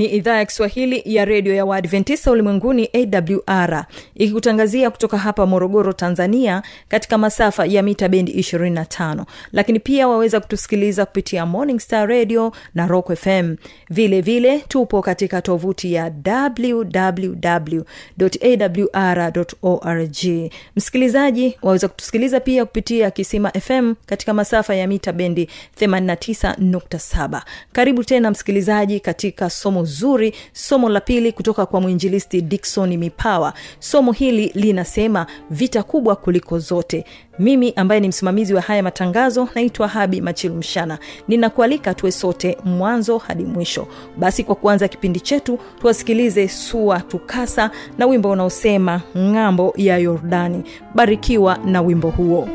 ni idhaa ya kiswahili ya redio ya waadventista ulimwenguni awr ikikutangazia kutoka hapa morogoro tanzania katika masafa ya mita bendi 25 lakini pia waweza kutusikiliza kupitia morning star radio na rock fm vile vile tupo katika tovuti ya wwwawr org. Msikilizaji waweza kutusikiliza pia kupitia kisima fm katika masafa ya mita bendi 89.7 karibu tena msikilizaji katika somo zuri somo la pili kutoka kwa mwinjilisti diksoni mipawa. Somo hili linasema vita kubwa kuliko zote. Mimi ambaye ni msimamizi wa haya matangazo naitwa habi machilumshana ninakualika tuwe sote mwanzo hadi mwisho. Basi kwa kuanza kipindi chetu tuwasikilize sua tukasa na wimbo unaosema ng'ambo ya yordani. Barikiwa na wimbo huo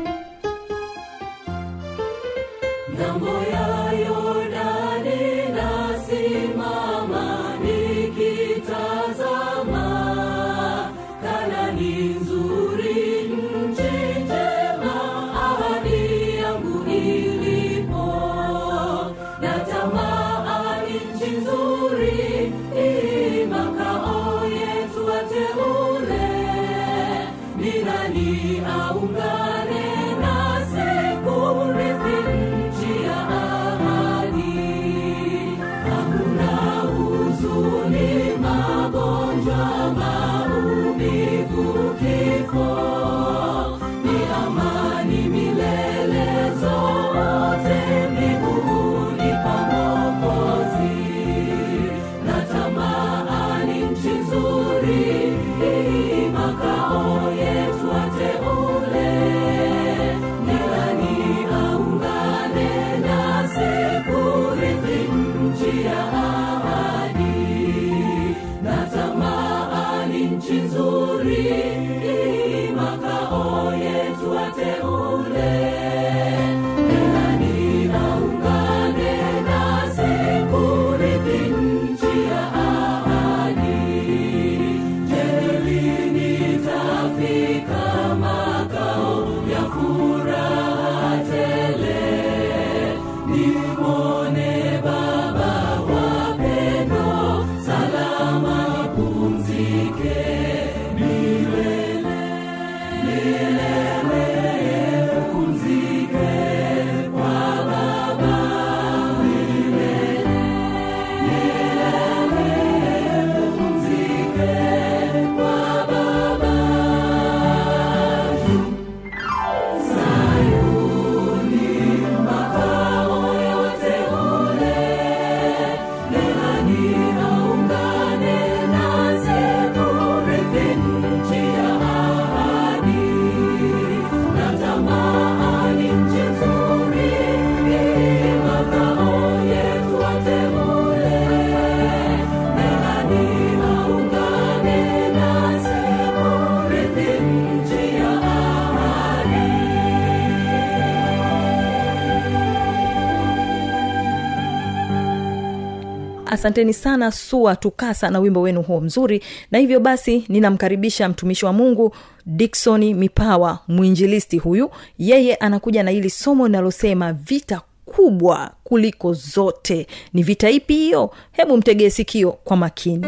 asanteni sana sua tukasa na wimbo wenu huo mzuri. Na hivyo basi ninamkaribisha mtumishi wa mungu diksoni mipawa mwinjilisti huyu. Yeye anakuja na hili somo linalosema vita kubwa kuliko zote. Ni vita ipi hiyo? Hebu mtegee sikio kwa makini.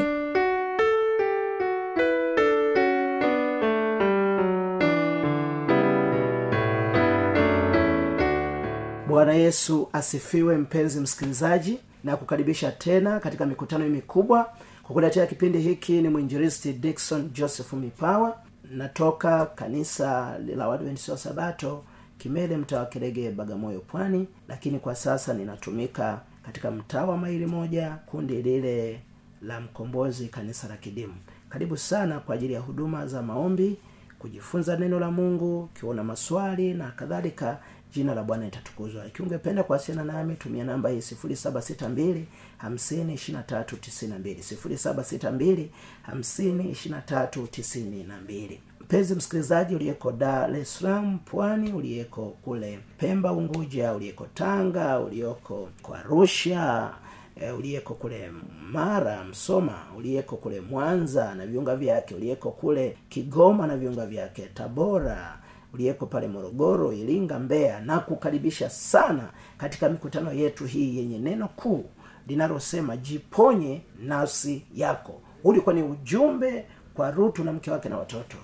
Bwana yesu asifiwe mpenzi msikilizaji na kukaribisha tena katika mikutano mikubwa. Kukuletea kipindi hiki ni mwinjiristi dikson joseph mipawa. Natoka kanisa la wadventisi wa sabato kimele mtaa wa kirege bagamoyo pwani. Lakini kwa sasa ninatumika katika mtaa wa maili moja kundi lile la mkombozi kanisa la kidimu. Karibu sana kwa ajili ya huduma za maombi kujifunza neno la mungu ukiona maswali na kadhalika jina la bwana litatukuzwa. Ikiwa ungependa kuwasiliana nami tumia namba hii 762 52392 762 mpenzi msikilizaji uliyeko dar es salaam pwani uliyeko kule pemba unguja uliyeko tanga uliyoko kwa arusha e, uliyeko kule mara msoma uliyeko kule mwanza na viunga vyake uliyeko kule kigoma na viunga vyake tabora uliyeko pale morogoro iringa mbeya na kukaribisha sana katika mikutano yetu hii yenye neno kuu linalosema jiponye nafsi yako. Ulikuwa ni ujumbe kwa rutu na mke wake na watoto.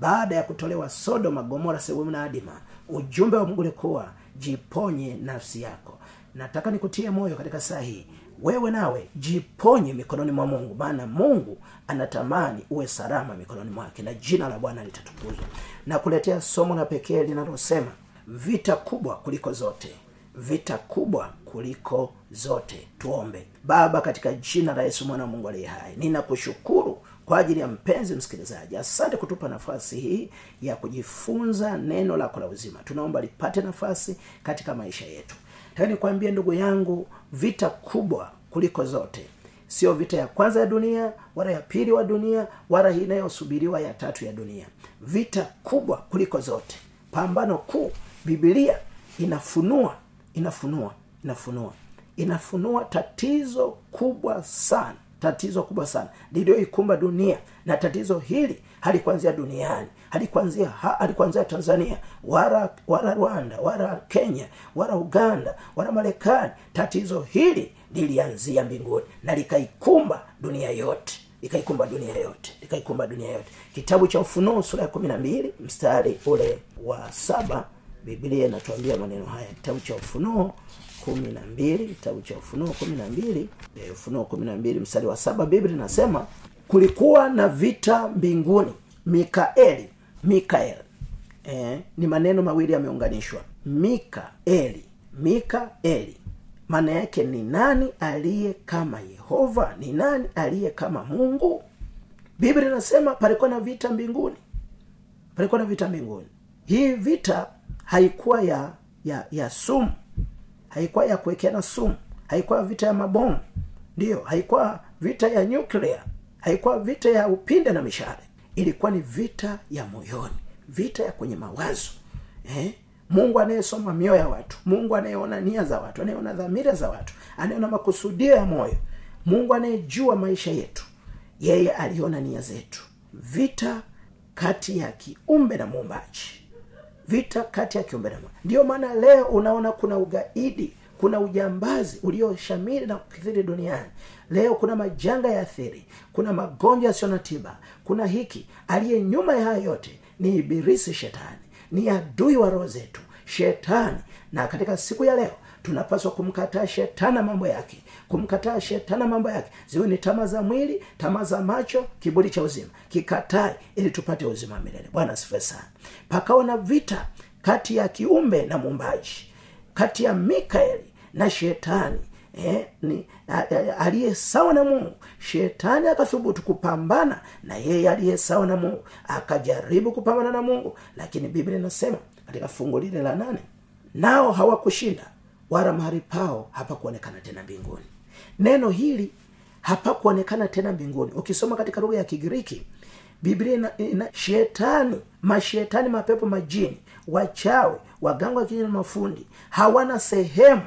Baada ya kutolewa sodoma gomora sehemu na adima ujumbe wa mungu ulikuwa jiponye nafsi yako. Nataka nikutie moyo katika saa hii wewe nawe jiponye mikononi mwa mungu maana mungu anatamani uwe salama mikononi mwake na jina la bwana litatukuzwa. Na somo la pekee linalosema vita kubwa kuliko zote vita kubwa kuliko zote. Tuombe. Baba katika jina la yesu mwana wa mungu aliye hai ninakushukuru kwa ajili ya mpenzi msikilizaji. Asante kutupa nafasi hii ya kujifunza neno lako la uzima. Tunaomba lipate nafasi katika maisha yetu. Taka nikwambie ndugu yangu vita kubwa kuliko zote. Sio vita ya kwanza ya dunia wala ya pili wa dunia wala inayosubiriwa ya tatu ya dunia. Vita kubwa kuliko zote. Pambano kuu bibilia inafunua inafunua inafunua. Inafunua tatizo kubwa sana tatizo kubwa sana. Liliyoikumba dunia na tatizo hili halikuanzia duniani halikuanzia ha, halikuanzia tanzania wala wala rwanda wala kenya wala uganda wala marekani. Tatizo hili lilianzia mbinguni na likaikumba dunia yote likaikumba dunia yote likaikumba dunia yote. Kitabu cha ufunuo sura ya kumi na mbili mstari ule wa saba biblia inatuambia maneno haya. Kitabu cha ufunuo kumi na mbili kitabu cha ufunuo kumi na mbili e, ufunuo kumi na mbili mstari wa saba biblia inasema kulikuwa na vita mbinguni. Mikaeli mikael eh, ni maneno mawili yameunganishwa. Mikaeli mikaeli. Maana yake ni nani aliye kama yehova? Ni nani aliye kama mungu? Biblia inasema palikuwa na vita mbinguni. Palikuwa na vita mbinguni. Hii vita haikuwa ya ya ya sumu. Haikuwa ya kuwekeana sumu. Haikuwa vita ya mabomu. Ndiyo haikuwa vita ya nyuklia. Haikuwa vita ya upinde na mishale ilikuwa ni vita ya moyoni vita ya kwenye mawazo eh? mungu anayesoma mioyo ya watu mungu anayeona nia za watu anayeona dhamira za watu anayeona makusudio ya moyo mungu anayejua maisha yetu yeye aliona nia zetu vita kati ya kiumbe na muumbaji vita kati ya kiumbe na Mungu. ndiyo maana leo unaona kuna ugaidi kuna ujambazi ulioshamiri na kukithiri duniani. Leo kuna majanga ya athiri kuna magonjwa yasiyo na tiba kuna hiki. Aliye nyuma ya haya yote ni ibilisi shetani ni adui wa roho zetu shetani. Na katika siku ya leo tunapaswa kumkataa shetani mambo yake kumkataa shetani mambo yake. Ziwe ni tama za mwili tama za macho kiburi cha uzima. Kikatae ili tupate uzima milele. Bwana asifiwe sana. Pakawa na vita kati ya kiumbe na muumbaji kati ya mikaeli na shetani eh, ni aliye sawa na mungu. Shetani akathubutu kupambana na yeye aliye sawa na mungu akajaribu kupambana na mungu. Lakini biblia inasema katika fungu lile la nane nao hawakushinda wala mahali pao hapakuonekana tena mbinguni. Neno hili hapakuonekana tena mbinguni. Ukisoma katika lugha ya kigiriki biblia ina, ina shetani mashetani mapepo majini wachawi waganga wa kinywa na mafundi hawana sehemu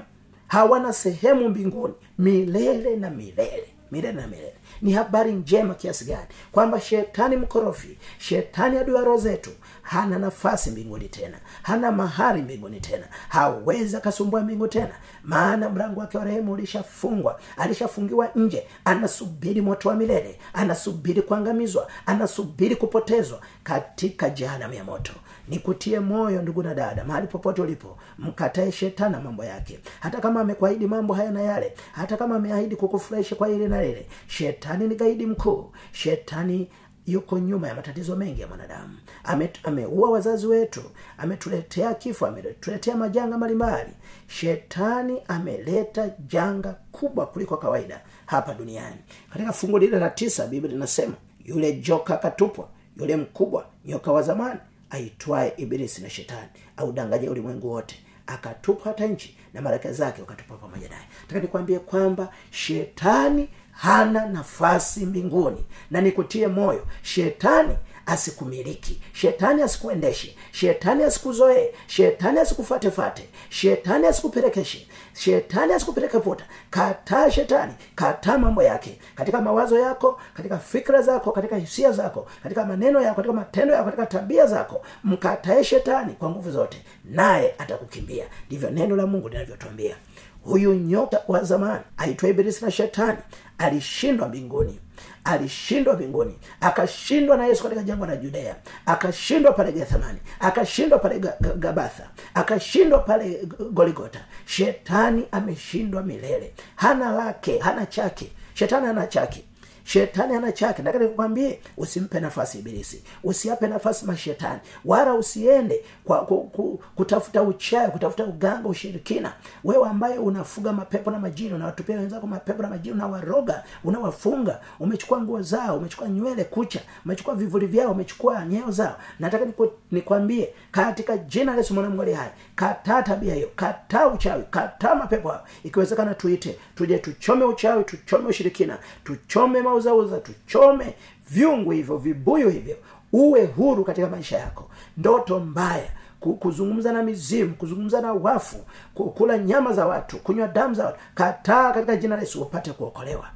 hawana sehemu mbinguni. Milele na milele. Milele na milele. Ni habari njema kiasi gani? Kwamba shetani mkorofi shetani adui roho zetu hana nafasi mbinguni tena. Hana mahari mbinguni tena. Hawezi akasumbua mbingu tena. Maana mlango wake wa rehemu ulishafungwa. Alishafungiwa nje. Anasubiri moto wa milele. Anasubiri kuangamizwa. Anasubiri kupotezwa katika jehanamu ya moto nikutie moyo ndugu na dada mahali popote ulipo mkatae shetani mambo yake. Hata kama amekuahidi mambo haya na yale hata kama ameahidi kukufurahisha kwa ile na lile shetani ni gaidi mkuu. Shetani yuko nyuma ya matatizo mengi ya mwanadamu. Ame- ameua wazazi wetu ametuletea kifo ametuletea majanga mbalimbali. Shetani ameleta janga kubwa kuliko kawaida hapa duniani. Katika fungu lile la tisa biblia linasema yule joka akatupwa yule mkubwa nyoka wa zamani aitwaye ibilisi na shetani audanganya ulimwengu wote akatupa hata nchi na malaika zake wakatupa pamoja naye. Taka nikwambie kwamba shetani hana nafasi mbinguni na nikutie moyo shetani asikumiliki. Shetani asikuendeshe. Shetani asikuzoee. Shetani asikufatefate. Shetani asikupelekeshe. Shetani asikupeleke puta. Kataa shetani. Kataa mambo yake. Katika mawazo yako katika fikra zako katika hisia zako katika maneno yako katika matendo yako katika tabia zako mkatae shetani kwa nguvu zote. Naye atakukimbia. Ndivyo neno la mungu linavyotwambia huyu nyota wa zamani aitwa ibilisi na shetani alishindwa mbinguni alishindwa mbinguni akashindwa na yesu katika jangwa la judea akashindwa pale gethemani akashindwa pale Ga- Ga- gabatha akashindwa pale goligota shetani ameshindwa milele. Hana lake hana chake. Shetani hana chake shetani ana chake. Nataka nikwambie usimpe nafasi ibilisi. Usiape nafasi mashetani. Wala usiende kwa ku, ku, kutafuta uchawi kutafuta uganga ushirikina. Wewe ambaye unafuga mapepo na majini unawatupia wenzako mapepo na majini unawaroga unawafunga umechukua nguo zao umechukua nywele kucha umechukua vivuli vyao umechukua nyeo zao. Nataka nikwambie katika jina la yesu hai kataa tabia hiyo kataa uchawi kataa mapepo hayo. Ikiwezekana tuite tuje tuchome uchawi tuchome ushirikina tuchome mauzauza tuchome vyungu hivyo vibuyu hivyo. Uwe huru katika maisha yako. Ndoto mbaya kuzungumza na mizimu kuzungumza na wafu kula nyama za watu kunywa damu za watu. Kataa katika jina la yesu upate kuokolewa.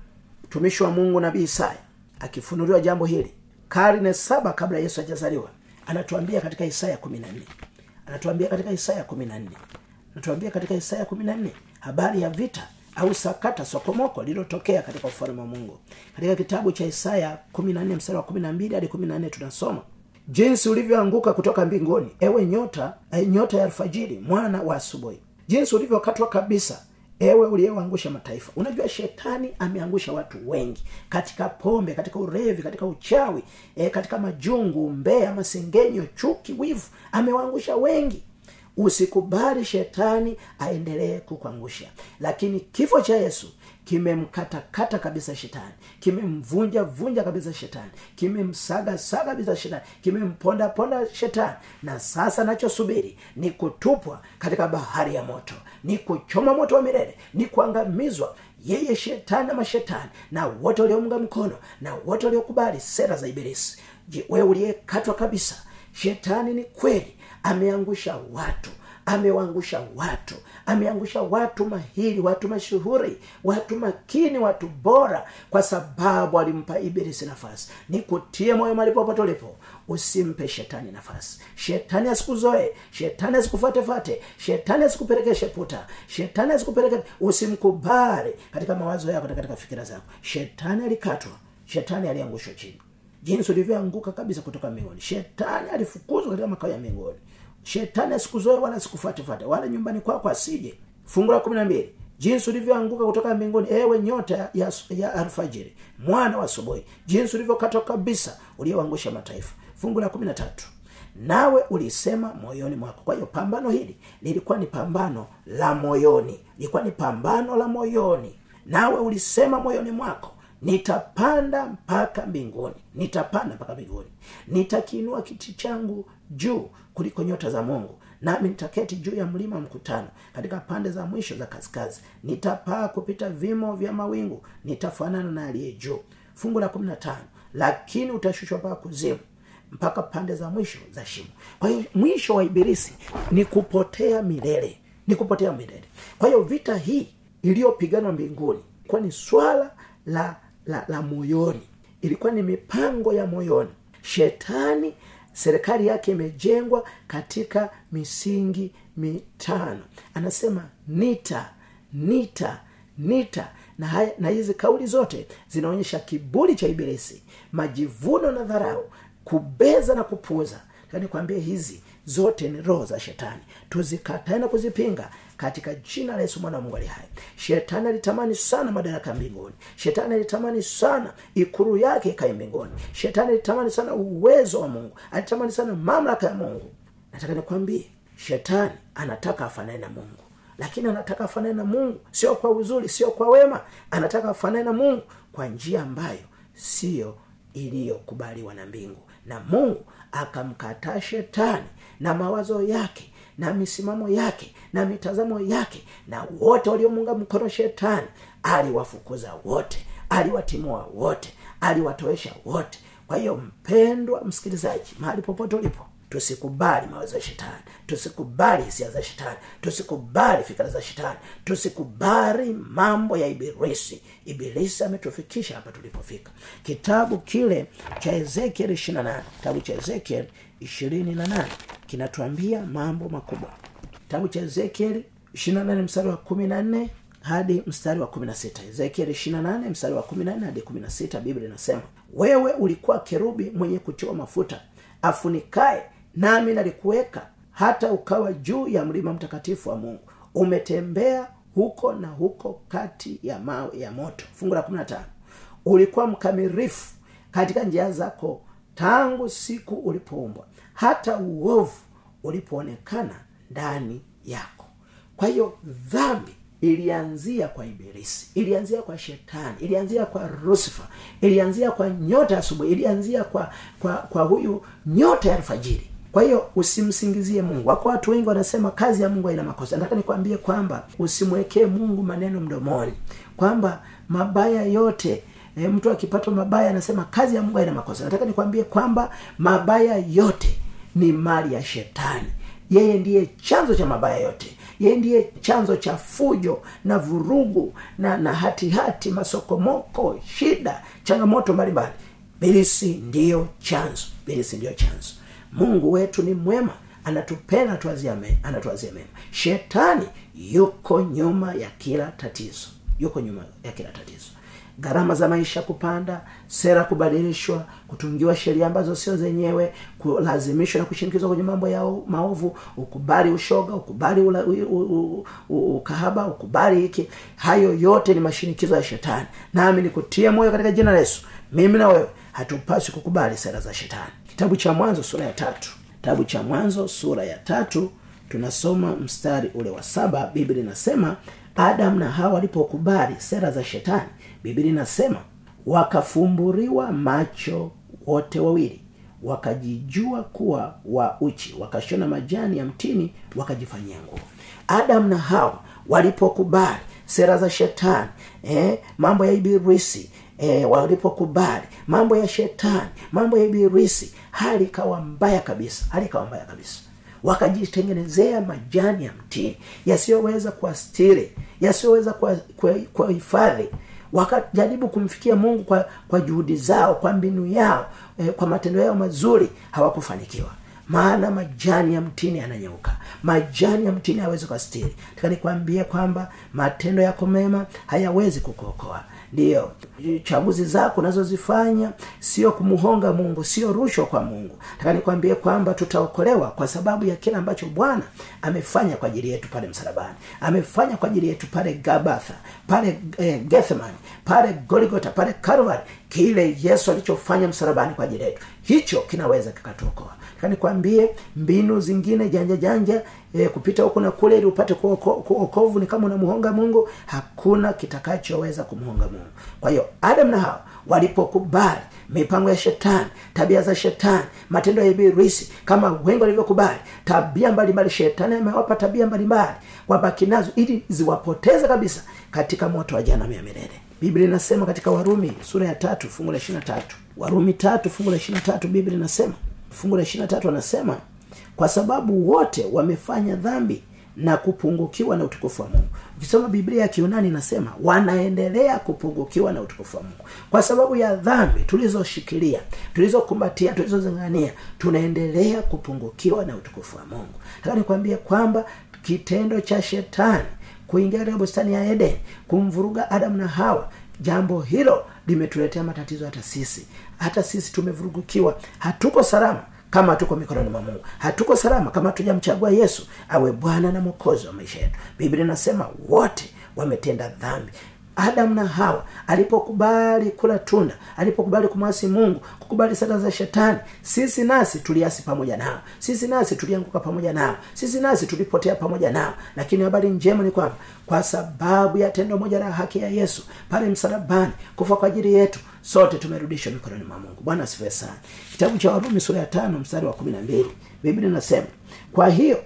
Mtumishi wa mungu nabii isaya akifunuliwa jambo hili karne saba kabla yesu hajazaliwa anatuambia katika isaya kumi na nne anatuambia katika isaya kumi na nne. Anatuambia katika isaya kumi na nne habari ya vita au sakata sokomoko lililotokea katika ufalme wa mungu. Katika kitabu cha isaya kumi na nne mstari wa kumi na mbili hadi kumi na nne tunasoma jinsi ulivyoanguka kutoka mbinguni ewe nyota eh, nyota ya alfajiri mwana wa asubuhi. Jinsi ulivyokatwa kabisa ewe uliyewaangusha mataifa. Unajua shetani ameangusha watu wengi. Katika pombe katika urevi katika uchawi e, katika majungu mbea masengenyo chuki wivu amewaangusha wengi usikubali shetani aendelee kukuangusha. Lakini kifo cha yesu kimemkatakata kabisa shetani. Kimemvunja vunja kabisa shetani. Kimemsaga saga kabisa shetani. Kimemponda ponda shetani. Na sasa nachosubiri ni kutupwa katika bahari ya moto. Ni kuchoma moto wa milele. Ni kuangamizwa yeye shetani na mashetani na wote waliomunga mkono na wote waliokubali sera za ibilisi. Wewe uliyekatwa kabisa shetani ni kweli ameangusha watu amewaangusha watu ameangusha watu mahiri watu mashuhuri watu makini watu bora kwa sababu alimpa ibilisi nafasi. Ni kutie moyo malipopote ulipo usimpe shetani nafasi. Shetani asikuzoe shetani asikufatefate shetani asikupelekeshe puta shetani asikupeleke usimkubali katika mawazo yako na katika fikira zako. Shetani alikatwa shetani aliangushwa chini jinsi ulivyoanguka kabisa kutoka mbinguni. Shetani alifukuzwa katika makao ya mbinguni. Shetani asikuzoe wala asikufatefate wala nyumbani kwako asije. Fungu la kumi na mbili. Jinsi ulivyoanguka kutoka mbinguni ewe nyota ya, ya alfajiri mwana wa asubuhi. Jinsi ulivyokatwa kabisa ulioangusha mataifa. Fungu la kumi na tatu. Nawe ulisema moyoni mwako. Kwa hiyo pambano hili lilikuwa ni pambano la moyoni. Lilikuwa ni pambano la moyoni. Nawe ulisema moyoni mwako nitapanda mpaka mbinguni. Nitapanda mpaka mbinguni. Nitakiinua kiti changu juu kuliko nyota za mungu. Nami nitaketi juu ya mlima mkutano katika pande za mwisho za kaskazi nitapaa kupita vimo vya mawingu. Nitafanana na aliye juu. Fungu la kumi na tano. Lakini utashushwa mpaka kuzimu mpaka pande za mwisho za shimo. Kwa hiyo mwisho wa ibilisi ni kupotea milele. Ni kupotea milele. Kwa hiyo vita hii iliyopiganwa mbinguni kwa ni swala la la, la moyoni. Ilikuwa ni mipango ya moyoni. Shetani serikali yake imejengwa katika misingi mitano. Anasema nita nita nita. Na, haya, na hizi kauli zote zinaonyesha kiburi cha ibilisi majivuno na dharau kubeza na kupuuza. Nikwambie hizi zote ni roho za shetani. Tuzikatae na kuzipinga katika jina la yesu mwana wa mungu ali hai. Shetani alitamani sana madaraka mbinguni. Shetani alitamani sana ikuru yake ikae mbinguni. Shetani alitamani sana uwezo wa mungu. Alitamani sana mamlaka ya mungu. Nataka nikwambie shetani anataka afanane na mungu. Lakini anataka afanane na mungu sio kwa uzuri sio kwa wema. Anataka afanane na mungu kwa njia ambayo siyo iliyokubaliwa na mbingu. Na mungu akamkataa shetani na mawazo yake na misimamo yake na mitazamo yake na wote waliomunga mkono shetani aliwafukuza wote aliwatimua wote aliwatoesha wote. Kwa hiyo mpendwa msikilizaji mahali popote ulipo tusikubali mawazo ya shetani. Tusikubali hisia za shetani. Tusikubali fikira za shetani. Tusikubali mambo ya ibilisi. Ibilisi ametufikisha hapa tulipofika. Kitabu kile cha ezekiel 28 kitabu cha ezekiel 28 kinatuambia mambo makubwa. Kitabu cha ezekiel 28 mstari wa 14 hadi mstari wa 16 ezekiel 28 mstari wa 14 hadi 16 biblia inasema wewe ulikuwa kerubi mwenye kutiwa mafuta. Afunikae nami nalikuweka hata ukawa juu ya mlima mtakatifu wa mungu. Umetembea huko na huko kati ya mawe ya moto. Fungu la 15 ulikuwa mkamirifu katika njia zako tangu siku ulipoumbwa hata uovu ulipoonekana ndani yako. Kwa hiyo dhambi ilianzia kwa ibilisi ilianzia kwa shetani ilianzia kwa lusifa ilianzia kwa nyota ya asubuhi ilianzia kwa kwa kwa huyu nyota ya alfajiri kwa hiyo usimsingizie mungu. Wako watu wengi wanasema kazi ya mungu haina makosa. Nataka nikwambie kwamba usimwekee mungu maneno mdomoni. Kwamba mabaya yote e, mtu akipata mabaya anasema kazi ya mungu haina makosa. Nataka nikwambie kwamba mabaya yote ni mali ya shetani. Yeye ndiye chanzo cha mabaya yote. Yeye ndiye chanzo cha fujo na vurugu na na hatihati masokomoko shida changamoto mbalimbali. Bilisi ndiyo chanzo. Bilisi ndiyo chanzo mungu wetu ni mwema anatupenda anatuwazia me, anatuwazia mema. Shetani yuko nyuma ya kila tatizo yuko nyuma ya kila tatizo. Gharama za maisha kupanda sera kubadilishwa kutungiwa sheria ambazo sio zenyewe kulazimishwa na kushinikizwa kwenye mambo ya maovu ukubali ushoga ukubali ula, u, u, u, ukahaba ukubali hiki. Hayo yote ni mashinikizo ya shetani. Nami nikutie moyo katika jina la yesu. Mimi na wewe hatupaswi kukubali sera za shetani kitabu cha mwanzo sura ya tatu. Kitabu cha mwanzo sura ya tatu tunasoma mstari ule wa saba. Biblia inasema adamu na hawa walipokubali sera za shetani biblia inasema wakafumburiwa macho wote wawili wakajijua kuwa wa uchi wakashona majani ya mtini wakajifanyia nguo. Adamu na hawa walipokubali sera za shetani eh, mambo ya ibilisi e, walipokubali mambo ya shetani mambo ya ibilisi hali ikawa mbaya kabisa hali ikawa mbaya kabisa. Wakajitengenezea majani ya mtini yasiyoweza kuastiri yasiyoweza kuhifadhi wakajaribu kumfikia mungu kwa, kwa juhudi zao kwa mbinu yao eh, kwa matendo yao mazuri hawakufanikiwa. Maana majani ya mtini yananyeuka majani ya mtini hayawezi kuastiri taka nikwambie kwamba matendo yako mema hayawezi kukuokoa ndiyo chaguzi zako unazozifanya sio kumhonga mungu sio rushwa kwa mungu. Taka nikwambie kwamba tutaokolewa kwa sababu ya kile ambacho bwana amefanya kwa ajili yetu pale msalabani. Amefanya kwa ajili yetu pale gabatha pale eh, gethman pale goligota pale calvary. Kile yesu alichofanya msalabani kwa ajili yetu. Hicho kinaweza kikatuokoa. Kanikwambie mbinu zingine janja janja e, kupita huku na kule ili upate kuokovu ni kama unamuhonga mungu hakuna kitakachoweza kumhonga mungu. Kwa hiyo adam na hawa walipokubali mipango ya shetani tabia za shetani matendo ya ibilisi kama wengi walivyokubali tabia mbalimbali shetani amewapa tabia mbalimbali wabaki nazo ili ziwapoteze kabisa katika moto wa janamu ya milele. Biblia inasema katika warumi sura ya tatu fungu la ishirina tatu. Warumi tatu fungu la ishirina tatu biblia inasema fungu la ishirina tatu anasema kwa sababu wote wamefanya dhambi na kupungukiwa na utukufu wa mungu. Ukisoma biblia ya kiunani inasema wanaendelea kupungukiwa na utukufu wa mungu. Kwa sababu ya dhambi tulizoshikilia tulizokumbatia tulizozingania tunaendelea kupungukiwa na utukufu wa mungu. Taka nikwambie kwamba kitendo cha shetani kuingia katika bustani ya eden kumvuruga adamu na hawa jambo hilo limetuletea matatizo hata sisi. Hata sisi tumevurugukiwa hatuko salama kama tuko mikononi mwa mungu. Hatuko salama kama tujamchagua yesu awe bwana na mwokozi wa maisha yetu. Biblia inasema wote wametenda dhambi. Adamu na hawa alipokubali kula tunda alipokubali kumwasi mungu kukubali sala za shetani sisi nasi tuliasi pamoja nao. Sisi nasi tulianguka pamoja nao. Sisi nasi tulipotea pamoja nao. Lakini habari njema ni kwamba kwa sababu ya tendo moja la haki ya yesu pale msalabani kufa kwa ajili yetu sote tumerudishwa mikononi mwa mungu. Bwana asifiwe sana. Kitabu cha warumi sura ya tano mstari wa kumi na mbili biblia inasema kwa hiyo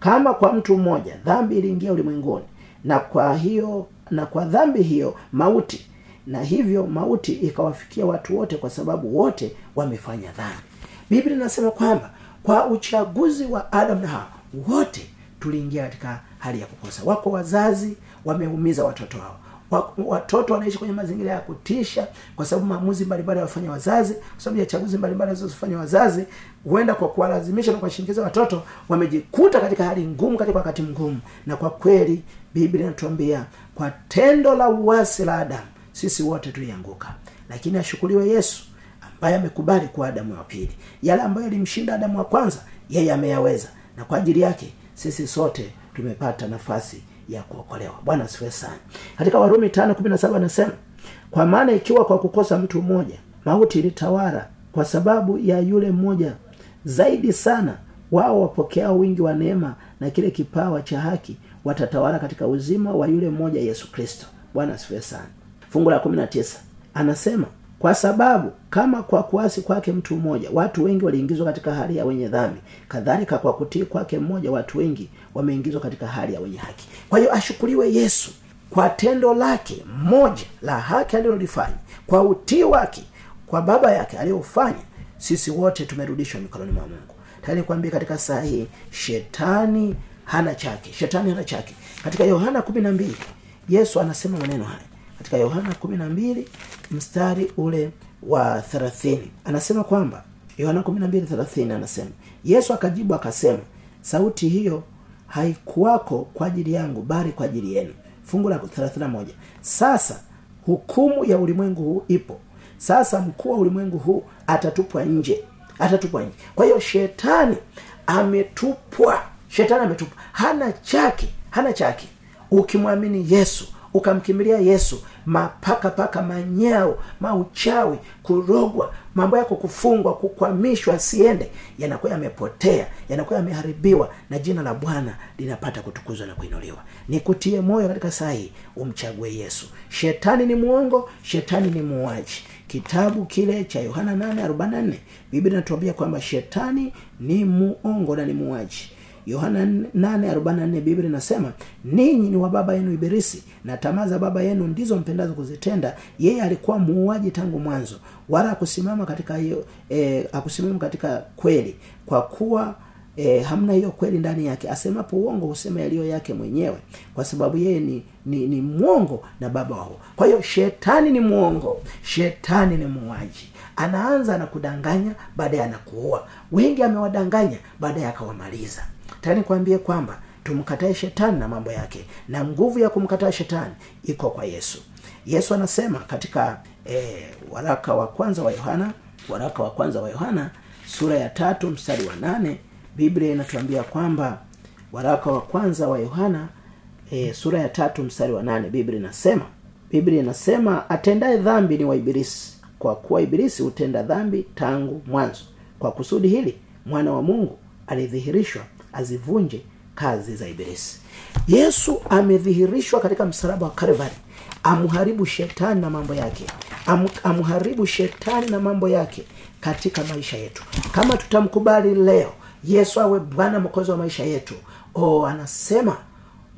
kama kwa mtu mmoja dhambi iliingia ulimwenguni na kwa hiyo na kwa dhambi hiyo mauti na hivyo mauti ikawafikia watu wote kwa sababu wote wamefanya dhambi. Biblia inasema kwamba kwa uchaguzi wa adam na hawa wote tuliingia katika hali ya kukosa. Wako wazazi wameumiza watoto wao. Wa- watoto wanaishi kwenye mazingira ya kutisha kwa sababu maamuzi mbalimbali wafanya wazazi kwa sababu ya chaguzi mbalimbali walizofanya wazazi huenda kwa kuwalazimisha na kuwashinikiza watoto wamejikuta katika hali ngumu katika wakati mgumu. Na kwa kweli biblia inatuambia kwa tendo la uasi la adamu sisi wote tulianguka. Lakini ashukuriwe yesu ambaye amekubali kuwa adamu wa pili. Yale ambayo yalimshinda adamu wa kwanza yeye ameyaweza. Na kwa ajili yake sisi sote tumepata nafasi ya kuokolewa. Bwana asifiwe sana. Katika warumi tano kumi na saba anasema kwa maana ikiwa kwa kukosa mtu mmoja mauti ilitawala kwa sababu ya yule mmoja. Zaidi sana wao wapokeao wingi wa neema na kile kipawa cha haki watatawala katika uzima wa yule mmoja yesu kristo. Bwana asifiwe sana. Fungu la kumi na tisa anasema kwa sababu kama kwa kuasi kwake mtu mmoja watu wengi waliingizwa katika hali ya wenye dhambi. Kadhalika kwa kutii kwake mmoja watu wengi wameingizwa katika hali ya wenye haki. Kwa hiyo ashukuriwe yesu kwa tendo lake mmoja la haki alilolifanya kwa utii wake kwa baba yake aliyofanya sisi wote tumerudishwa mikononi mwa mungu. Tayari katika saa hii shetani hana chake shetani hana chake. Katika yohana kumi na mbili yesu anasema maneno haya katika yohana kumi na mbili mstari ule wa thelathini. Anasema kwamba yohana kumi na mbili thelathini anasema yesu akajibu akasema sauti hiyo haikuwako kwa ajili yangu bali kwa ajili yenu. Fungu la 31 sasa hukumu ya ulimwengu huu ipo. Sasa mkuu wa ulimwengu huu atatupwa nje. Atatupwa nje. Kwa hiyo shetani ametupwa. Shetani ametupwa. Hana chake hana chake ukimwamini yesu ukamkimbilia yesu mapaka paka manyao mauchawi kurogwa mambo yako kufungwa kukwamishwa asiende yanakuwa yamepotea yanakuwa yameharibiwa na jina la bwana linapata kutukuzwa na kuinuliwa. Nikutie moyo katika saa hii umchague yesu. Shetani ni mwongo shetani ni muuaji. Kitabu kile cha yohana 844 biblia inatuambia kwamba shetani ni muongo na ni muuaji yohana 844 biblia inasema ninyi ni wa baba yenu ibilisi na tamaa za baba yenu ndizo mpendazo kuzitenda. Yeye alikuwa muuaji tangu mwanzo wala akusimama katika hiyo e, akusimama katika kweli kwa kuwa e, hamna hiyo kweli ndani yake. Asemapo uongo husema yaliyo yake mwenyewe kwa sababu yeye ni, ni, ni mwongo na baba wao. Kwa hiyo shetani ni mwongo shetani ni muuaji. Anaanza na kudanganya baadaye anakuua. Wengi amewadanganya baadaye akawamaliza tani kuambie kwamba tumkatae shetani na mambo yake na nguvu ya kumkataa shetani iko kwa yesu. Yesu anasema katika e, waraka wa kwanza wa yohana waraka wa kwanza wa yohana sura ya tatu mstari wa nane biblia inatuambia kwamba waraka wa kwanza wa yohana e, sura ya tatu mstari wa nane biblia inasema biblia inasema atendaye dhambi ni wa ibilisi kwa kuwa ibilisi hutenda dhambi tangu mwanzo. Kwa kusudi hili mwana wa mungu alidhihirishwa azivunje kazi za ibilisi. Yesu amedhihirishwa katika msalaba wa kalvari. Amharibu shetani na mambo yake. Am, amharibu shetani na mambo yake katika maisha yetu. Kama tutamkubali leo yesu awe bwana mwokozi wa maisha yetu o anasema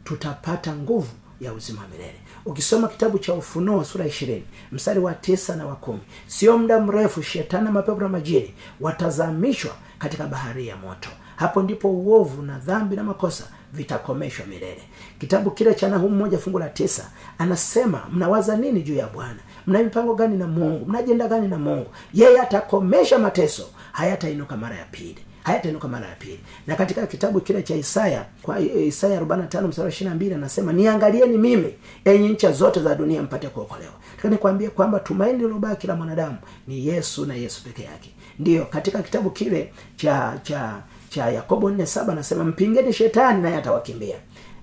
tutapata nguvu ya uzima milele. Ukisoma kitabu cha ufunuo sura ishirini mstari wa tisa na wa kumi sio muda mrefu shetani na mapepo na majini watazamishwa katika bahari ya moto hapo ndipo uovu na dhambi na makosa vitakomeshwa milele. Kitabu kile cha nahumu moja fungu la tisa anasema mnawaza nini juu ya bwana? Mna mipango gani na mungu? Mna ajenda gani na mungu? Yeye atakomesha mateso. Hayatainuka mara ya pili. Hayatainuka mara ya pili. Na katika kitabu kile cha isaya kwa isaya 45 mstari wa 22 anasema niangalieni mimi enyi ncha zote za dunia mpate kuokolewa. Taka nikwambie kwamba tumaini lilobaki la mwanadamu ni yesu na yesu peke yake. Ndiyo katika kitabu kile cha cha cha yakobo nne saba anasema mpingeni shetani naye atawakimbia.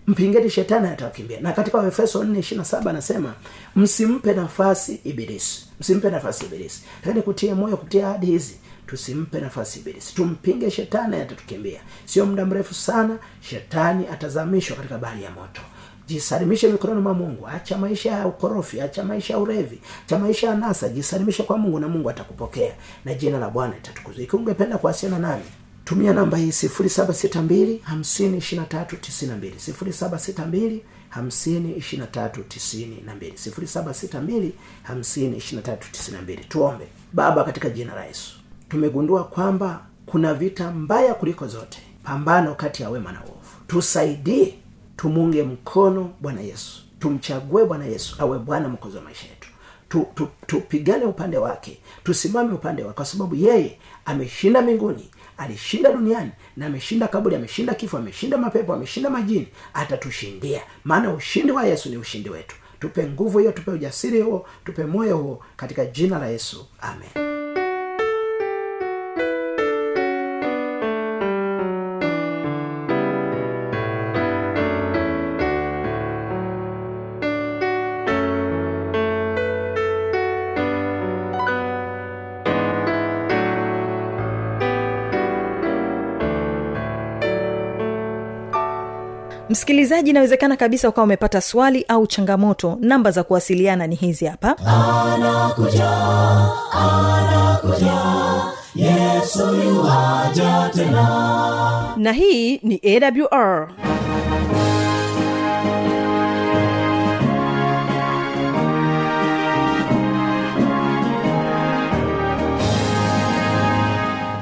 Mpingeni shetani atawakimbia. Na katika waefeso nne ishiri saba anasema msimpe nafasi ibilisi. Msimpe nafasi ibilisi. Lakini kutie moyo kutia ahadi hizi. Tusimpe nafasi ibilisi. Tumpinge shetani atatukimbia. Sio muda mrefu sana shetani atazamishwa katika bahari ya moto. Jisalimishe mikononi mwa mungu. Acha maisha ya ukorofi acha maisha ya urevi acha maisha ya nasa jisalimishe kwa mungu na mungu atakupokea. Na jina la bwana litatukuzwa. Ikiwa ungependa kuwasiliana nami tumia namba hii 762 52392 762 52392 762 tuombe. Baba katika jina la yesu tumegundua kwamba kuna vita mbaya kuliko zote. Pambano kati ya wema na uovu. Tusaidie tumunge mkono bwana yesu. Tumchague bwana yesu awe bwana mkozi wa maisha yetu. Tu, tu, tupigane upande wake. Tusimame upande wake kwa sababu yeye ameshinda mbinguni alishinda duniani na ameshinda kaburi ameshinda kifo ameshinda mapepo ameshinda majini atatushindia maana ushindi wa yesu ni ushindi wetu. Tupe nguvu hiyo tupe ujasiri huo tupe moyo huo katika jina la yesu. Amen msikilizaji inawezekana kabisa ukawa umepata swali au changamoto. Namba za kuwasiliana ni hizi hapa. Anakuja anakuja. Yesu tena. Na hii ni awr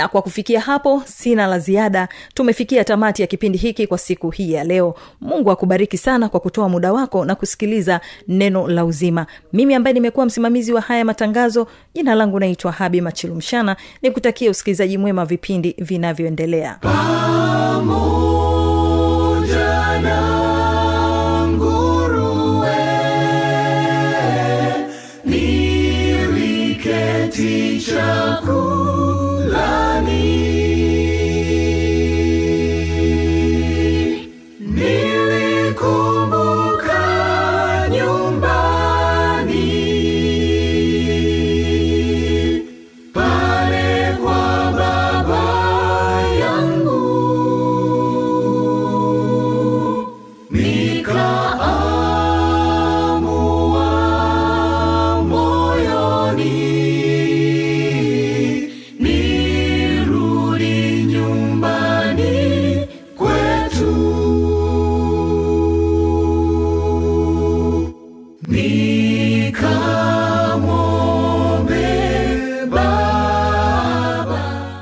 na kwa kufikia hapo sina la ziada. Tumefikia tamati ya kipindi hiki kwa siku hii ya leo. Mungu akubariki sana kwa kutoa muda wako na kusikiliza neno la uzima. Mimi ambaye nimekuwa msimamizi wa haya matangazo jina langu naitwa habi machilumshana. Ni kutakia usikilizaji mwema vipindi vinavyoendelea. Pamoja na